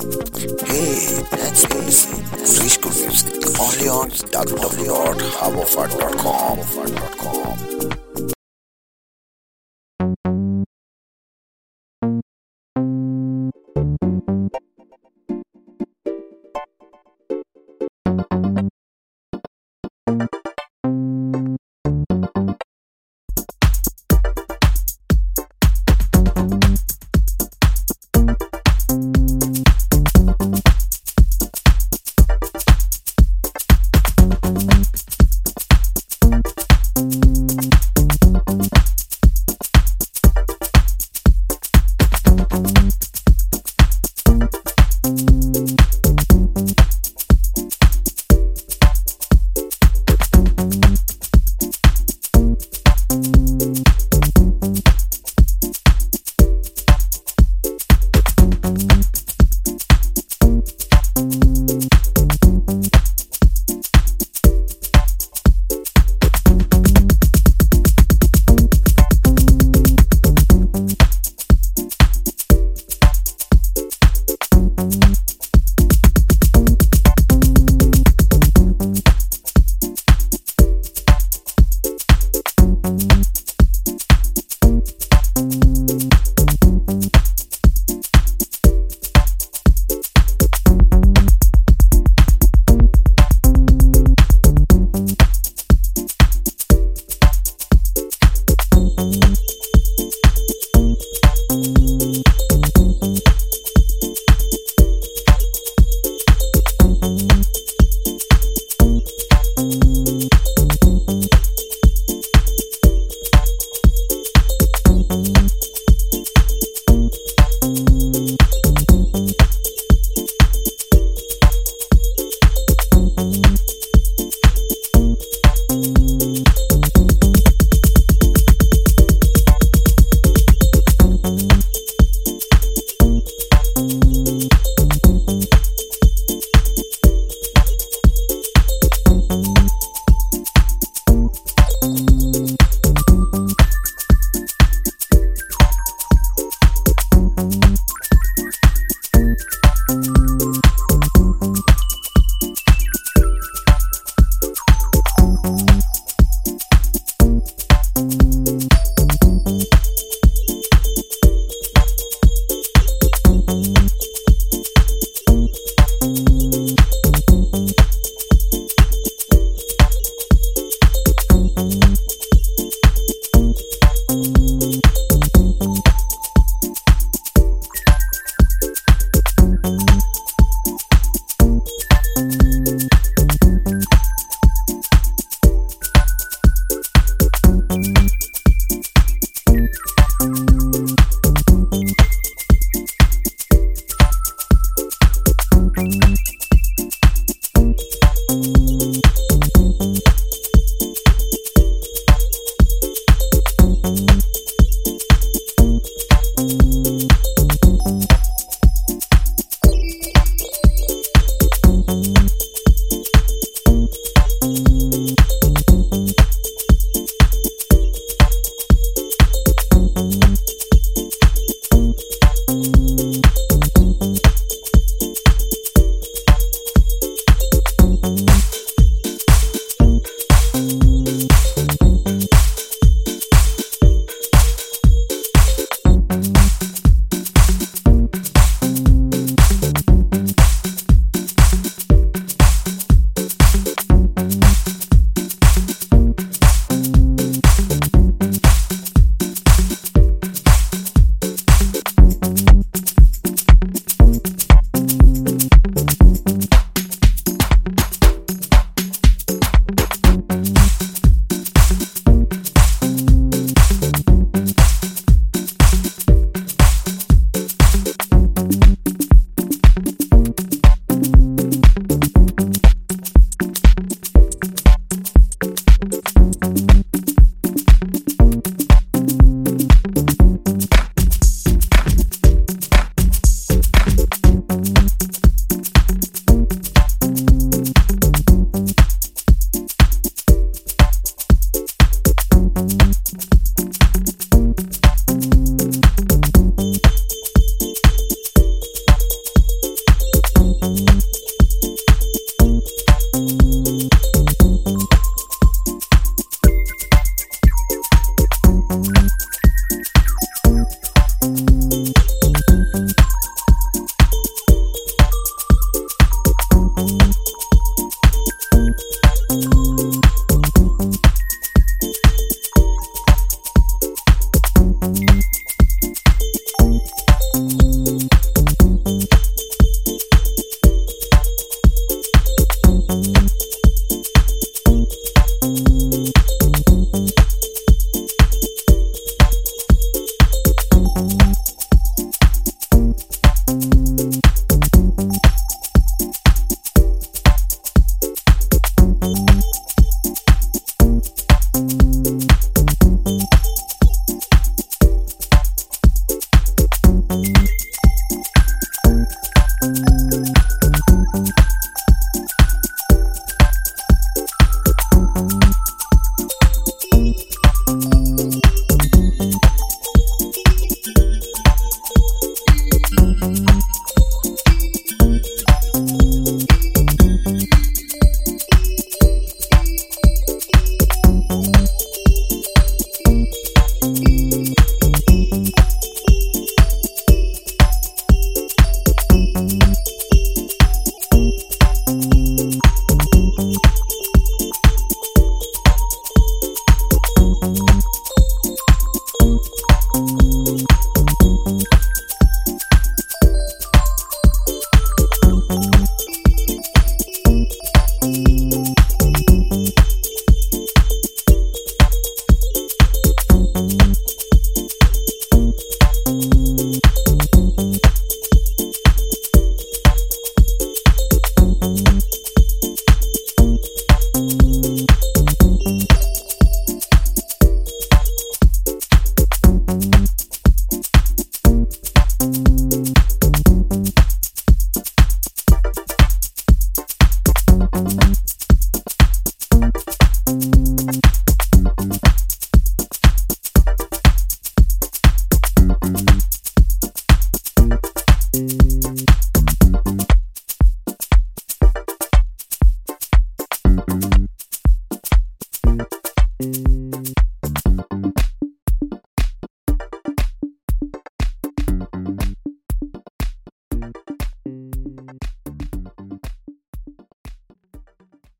Hey, that's me. Risco Music. Only on www.habofat.com. you